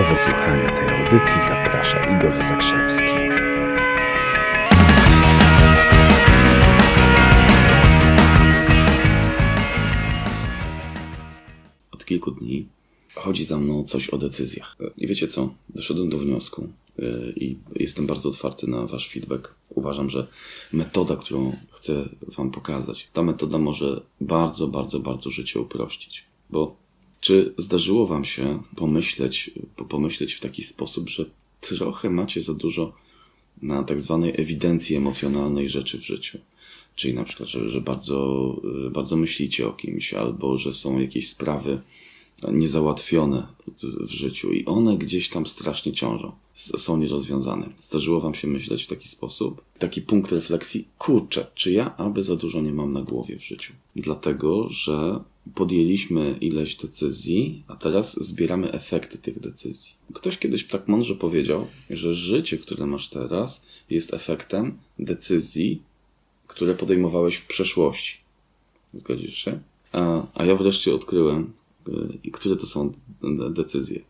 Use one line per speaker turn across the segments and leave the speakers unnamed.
Do wysłuchania tej audycji zaprasza Igor Zakrzewski.
Od kilku dni chodzi za mną coś o decyzjach. I wiecie co? Doszedłem do wniosku yy, i jestem bardzo otwarty na Wasz feedback. Uważam, że metoda, którą chcę Wam pokazać, ta metoda może bardzo, bardzo, bardzo życie uprościć. Bo czy zdarzyło Wam się pomyśleć, pomyśleć w taki sposób, że trochę macie za dużo na tak zwanej ewidencji emocjonalnej rzeczy w życiu? Czyli na przykład, że, że bardzo, yy, bardzo myślicie o kimś, albo że są jakieś sprawy, niezałatwione w życiu i one gdzieś tam strasznie ciążą, są nierozwiązane. Zdarzyło Wam się myśleć w taki sposób? Taki punkt refleksji, kurczę, czy ja aby za dużo nie mam na głowie w życiu? Dlatego, że podjęliśmy ileś decyzji, a teraz zbieramy efekty tych decyzji. Ktoś kiedyś tak mądrze powiedział, że życie, które masz teraz, jest efektem decyzji, które podejmowałeś w przeszłości. Zgodzisz się? A, a ja wreszcie odkryłem, i które to są decyzje.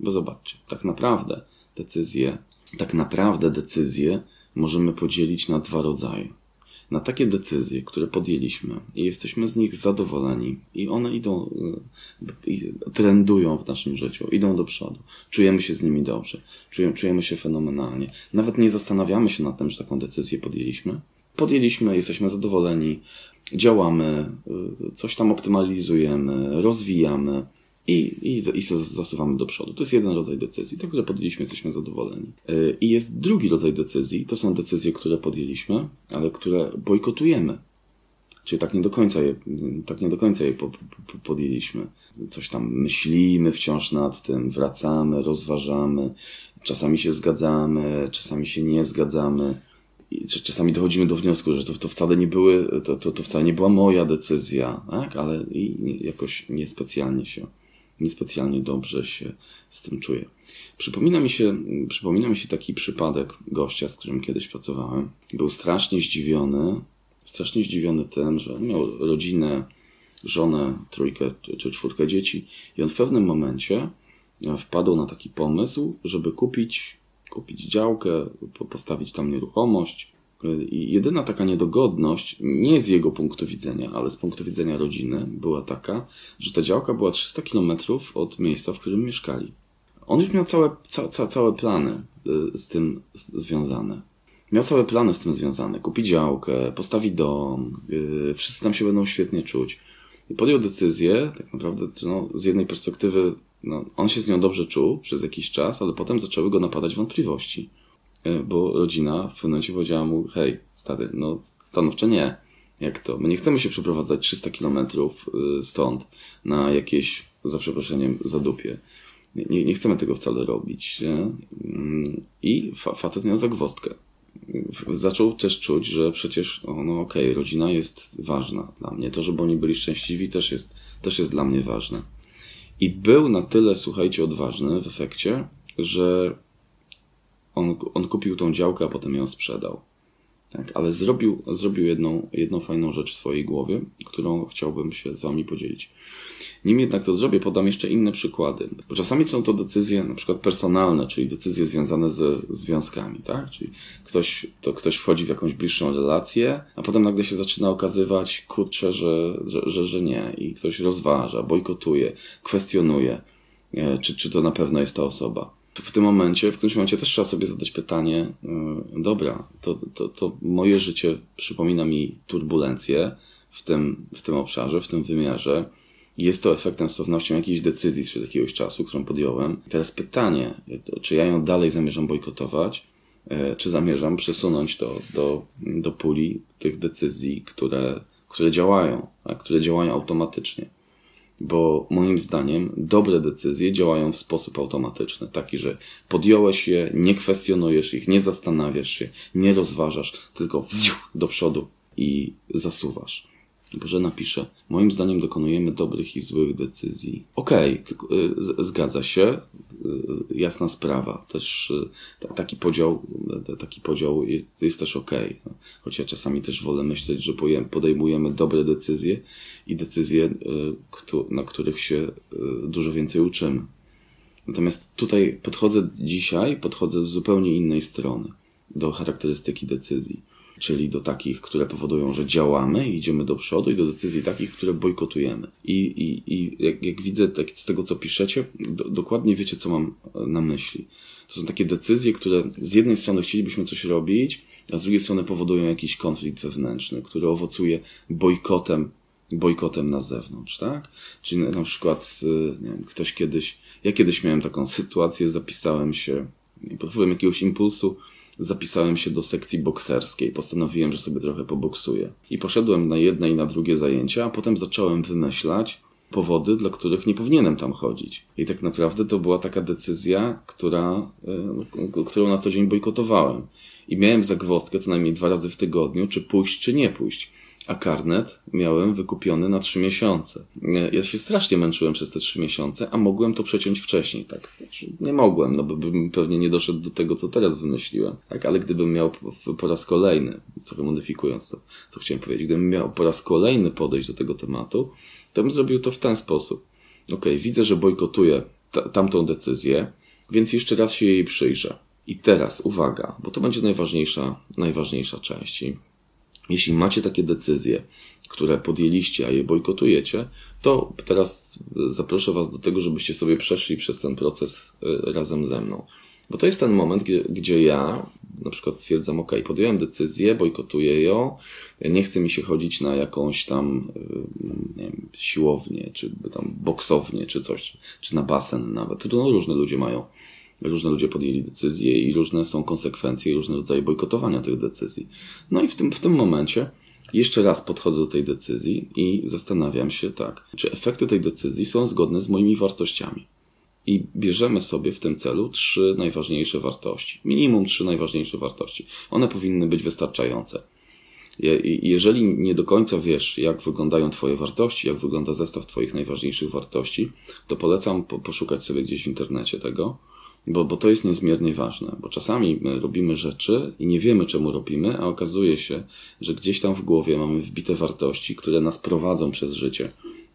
Bo zobaczcie, tak naprawdę decyzje, tak naprawdę decyzje możemy podzielić na dwa rodzaje. Na takie decyzje, które podjęliśmy i jesteśmy z nich zadowoleni i one idą, i trendują w naszym życiu, idą do przodu. Czujemy się z nimi dobrze, czujemy, czujemy się fenomenalnie. Nawet nie zastanawiamy się nad tym, że taką decyzję podjęliśmy. Podjęliśmy, jesteśmy zadowoleni, działamy, coś tam optymalizujemy, rozwijamy i, i, i zasuwamy do przodu. To jest jeden rodzaj decyzji. Te, które podjęliśmy, jesteśmy zadowoleni. I jest drugi rodzaj decyzji. To są decyzje, które podjęliśmy, ale które bojkotujemy. Czyli tak nie do końca je, tak nie do końca je po, po, podjęliśmy. Coś tam myślimy wciąż nad tym, wracamy, rozważamy. Czasami się zgadzamy, czasami się nie zgadzamy czasami dochodzimy do wniosku, że to, to wcale nie były, to, to, to wcale nie była moja decyzja, tak? ale i jakoś niespecjalnie się, niespecjalnie dobrze się z tym czuję. Przypomina mi się, przypomina mi się taki przypadek gościa, z którym kiedyś pracowałem. Był strasznie zdziwiony, strasznie zdziwiony tym, że miał rodzinę, żonę, trójkę czy czwórkę dzieci i on w pewnym momencie wpadł na taki pomysł, żeby kupić kupić działkę, postawić tam nieruchomość. I jedyna taka niedogodność, nie z jego punktu widzenia, ale z punktu widzenia rodziny, była taka, że ta działka była 300 km od miejsca, w którym mieszkali. On już miał całe, ca, ca, całe plany y, z tym związane. Miał całe plany z tym związane. Kupi działkę, postawi dom, yy, wszyscy tam się będą świetnie czuć. I podjął decyzję, tak naprawdę, no, z jednej perspektywy no, on się z nią dobrze czuł przez jakiś czas, ale potem zaczęły go napadać wątpliwości. E, bo rodzina w pewnym momencie powiedziała mu, hej, stary, no stanowcze nie. Jak to? My nie chcemy się przeprowadzać 300 kilometrów y, stąd na jakieś, za przeproszeniem, zadupie. Nie, nie, nie chcemy tego wcale robić. Nie? Mm, I fa facet miał zagwostkę. Zaczął też czuć, że przecież, o, no okej, okay, rodzina jest ważna dla mnie. To, żeby oni byli szczęśliwi też jest, też jest dla mnie ważne. I był na tyle, słuchajcie, odważny w efekcie, że on, on kupił tą działkę, a potem ją sprzedał. Tak, ale zrobił, zrobił jedną, jedną fajną rzecz w swojej głowie, którą chciałbym się z Wami podzielić. Nim jednak to zrobię, podam jeszcze inne przykłady. Bo czasami są to decyzje na przykład personalne, czyli decyzje związane ze związkami, tak? Czyli ktoś, to ktoś wchodzi w jakąś bliższą relację, a potem nagle się zaczyna okazywać, kurczę, że, że, że, że nie. I ktoś rozważa, bojkotuje, kwestionuje, e, czy, czy to na pewno jest ta osoba w tym momencie, w którymś momencie też trzeba sobie zadać pytanie, yy, dobra, to, to, to moje życie przypomina mi turbulencje w tym, w tym obszarze, w tym wymiarze. Jest to efektem z pewnością jakiejś decyzji sprzed jakiegoś czasu, którą podjąłem. Teraz pytanie, czy ja ją dalej zamierzam bojkotować, yy, czy zamierzam przesunąć to do, do puli tych decyzji, które, które działają, a które działają automatycznie bo moim zdaniem dobre decyzje działają w sposób automatyczny, taki, że podjąłeś je, nie kwestionujesz ich, nie zastanawiasz się, nie rozważasz, tylko do przodu i zasuwasz. Boże napisze, moim zdaniem dokonujemy dobrych i złych decyzji. Okej, okay, zgadza się, y, jasna sprawa. Też y, taki podział, taki podział jest, też okej. Okay. Choć ja czasami też wolę myśleć, że podejmujemy dobre decyzje i decyzje, y, na których się dużo więcej uczymy. Natomiast tutaj podchodzę dzisiaj, podchodzę z zupełnie innej strony do charakterystyki decyzji, czyli do takich, które powodują, że działamy i idziemy do przodu, i do decyzji takich, które bojkotujemy. I, i, i jak, jak widzę tak, z tego, co piszecie, do, dokładnie wiecie, co mam na myśli. To są takie decyzje, które z jednej strony chcielibyśmy coś robić, a z drugiej strony powodują jakiś konflikt wewnętrzny, który owocuje bojkotem, bojkotem na zewnątrz, tak? Czyli na przykład, nie wiem, ktoś kiedyś, ja kiedyś miałem taką sytuację, zapisałem się pod wpływem jakiegoś impulsu, zapisałem się do sekcji bokserskiej. Postanowiłem, że sobie trochę poboksuję. I poszedłem na jedne i na drugie zajęcia, a potem zacząłem wymyślać powody, dla których nie powinienem tam chodzić. I tak naprawdę to była taka decyzja, która, y, którą na co dzień bojkotowałem. I miałem zagwozdkę co najmniej dwa razy w tygodniu, czy pójść, czy nie pójść a karnet miałem wykupiony na trzy miesiące. Ja się strasznie męczyłem przez te trzy miesiące, a mogłem to przeciąć wcześniej, tak? Nie mogłem, no bo bym pewnie nie doszedł do tego, co teraz wymyśliłem, tak? Ale gdybym miał po raz kolejny, trochę modyfikując to, co chciałem powiedzieć, gdybym miał po raz kolejny podejść do tego tematu, to bym zrobił to w ten sposób. Okay, widzę, że bojkotuję tamtą decyzję, więc jeszcze raz się jej przyjrzę. I teraz uwaga, bo to będzie najważniejsza, najważniejsza część. Jeśli macie takie decyzje, które podjęliście, a je bojkotujecie, to teraz zaproszę Was do tego, żebyście sobie przeszli przez ten proces y, razem ze mną. Bo to jest ten moment, gdzie, gdzie ja na przykład stwierdzam, ok, podjąłem decyzję, bojkotuję ją, nie chce mi się chodzić na jakąś tam y, nie wiem, siłownię, czy tam boksownię, czy coś, czy na basen nawet. No, różne ludzie mają różne ludzie podjęli decyzje i różne są konsekwencje i różne rodzaje bojkotowania tych decyzji. No i w tym, w tym momencie jeszcze raz podchodzę do tej decyzji i zastanawiam się tak, czy efekty tej decyzji są zgodne z moimi wartościami. I bierzemy sobie w tym celu trzy najważniejsze wartości. Minimum trzy najważniejsze wartości. One powinny być wystarczające. Jeżeli nie do końca wiesz, jak wyglądają Twoje wartości, jak wygląda zestaw Twoich najważniejszych wartości, to polecam poszukać sobie gdzieś w internecie tego bo, bo to jest niezmiernie ważne, bo czasami robimy rzeczy i nie wiemy, czemu robimy, a okazuje się, że gdzieś tam w głowie mamy wbite wartości, które nas prowadzą przez życie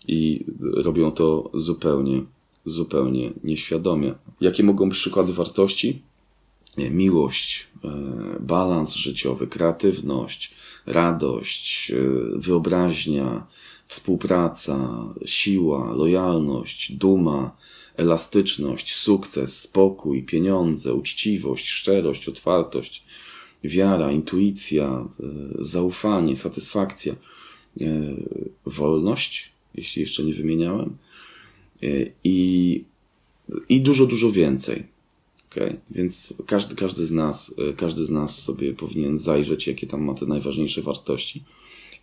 i robią to zupełnie, zupełnie nieświadomie. Jakie mogą być przykłady wartości? Miłość, e, balans życiowy, kreatywność, radość, e, wyobraźnia, współpraca, siła, lojalność, duma, elastyczność, sukces, spokój, pieniądze, uczciwość, szczerość, otwartość, wiara, intuicja, e, zaufanie, satysfakcja, e, wolność, jeśli jeszcze nie wymieniałem, e, i, i dużo, dużo więcej. Okay? Więc każdy, każdy, z nas, każdy z nas sobie powinien zajrzeć, jakie tam ma te najważniejsze wartości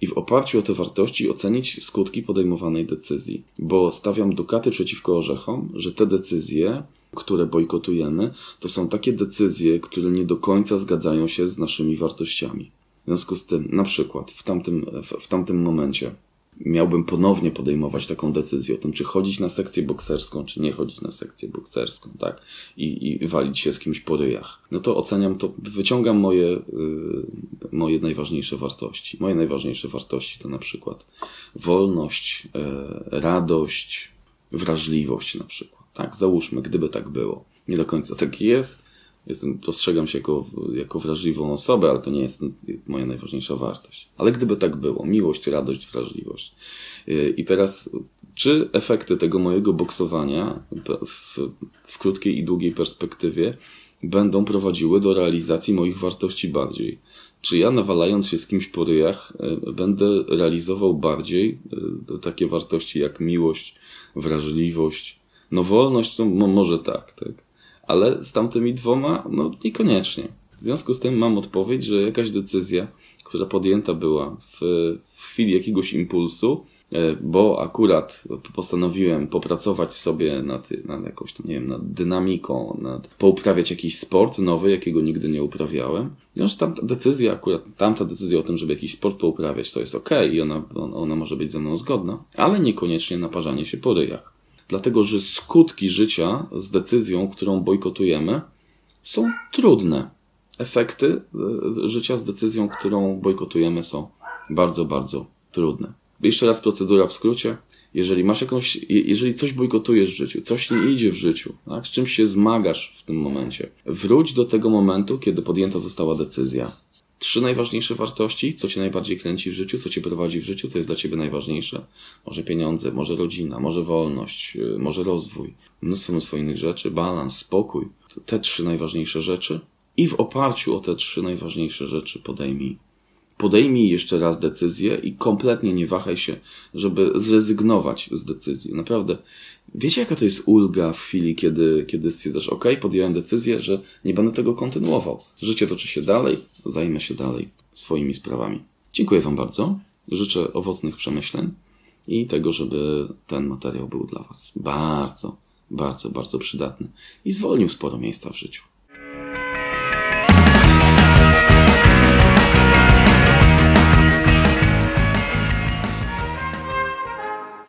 i w oparciu o te wartości ocenić skutki podejmowanej decyzji. Bo stawiam dukaty przeciwko orzechom, że te decyzje, które bojkotujemy, to są takie decyzje, które nie do końca zgadzają się z naszymi wartościami. W związku z tym, na przykład w tamtym, w, w tamtym momencie miałbym ponownie podejmować taką decyzję o tym, czy chodzić na sekcję bokserską, czy nie chodzić na sekcję bokserską, tak? I, i walić się z kimś po ryjach. No to oceniam to, wyciągam moje, yy, moje najważniejsze wartości. Moje najważniejsze wartości to na przykład wolność, yy, radość, wrażliwość na przykład. Tak, załóżmy, gdyby tak było. Nie do końca tak jest, Jestem, postrzegam się jako, jako wrażliwą osobę, ale to nie jest moja najważniejsza wartość. Ale gdyby tak było, miłość, radość, wrażliwość. I teraz, czy efekty tego mojego boksowania w, w krótkiej i długiej perspektywie będą prowadziły do realizacji moich wartości bardziej? Czy ja nawalając się z kimś po ryjach e, będę realizował bardziej e, takie wartości jak miłość, wrażliwość, no wolność, no może tak, tak ale z tamtymi dwoma, no niekoniecznie. W związku z tym mam odpowiedź, że jakaś decyzja, która podjęta była w, w chwili jakiegoś impulsu, e, bo akurat postanowiłem popracować sobie nad, nad jakąś tam, nie wiem, nad dynamiką, nad, pouprawiać jakiś sport nowy, jakiego nigdy nie uprawiałem. Ponieważ tamta decyzja, akurat tamta decyzja o tym, żeby jakiś sport pouprawiać, to jest ok i ona, ona może być ze mną zgodna, ale niekoniecznie naparzanie się po ryjach dlatego że skutki życia z decyzją, którą bojkotujemy, są trudne. Efekty e, życia z decyzją, którą bojkotujemy, są bardzo, bardzo trudne. Jeszcze raz procedura w skrócie. Jeżeli masz jakąś, je- jeżeli coś bojkotujesz w życiu, coś nie idzie w życiu, tak? z czymś się zmagasz w tym momencie, wróć do tego momentu, kiedy podjęta została decyzja. Trzy najważniejsze wartości, co cię najbardziej kręci w życiu, co cię prowadzi w życiu, co jest dla ciebie najważniejsze. Może pieniądze, może rodzina, może wolność, yy, może rozwój, mnóstwo, mnóstwo innych rzeczy, balans, spokój. Te trzy najważniejsze rzeczy. I w oparciu o te trzy najważniejsze rzeczy podejmij podejmij jeszcze raz decyzję i kompletnie nie wahaj się, żeby zrezygnować z decyzji. Naprawdę, wiecie jaka to jest ulga w chwili, kiedy, kiedy stwierdzasz, ok, podjąłem decyzję, że nie będę tego kontynuował. Życie toczy się dalej, zajmę się dalej swoimi sprawami. Dziękuję Wam bardzo. Życzę owocnych przemyśleń i tego, żeby ten materiał był dla Was bardzo, bardzo, bardzo przydatny i zwolnił sporo miejsca w życiu.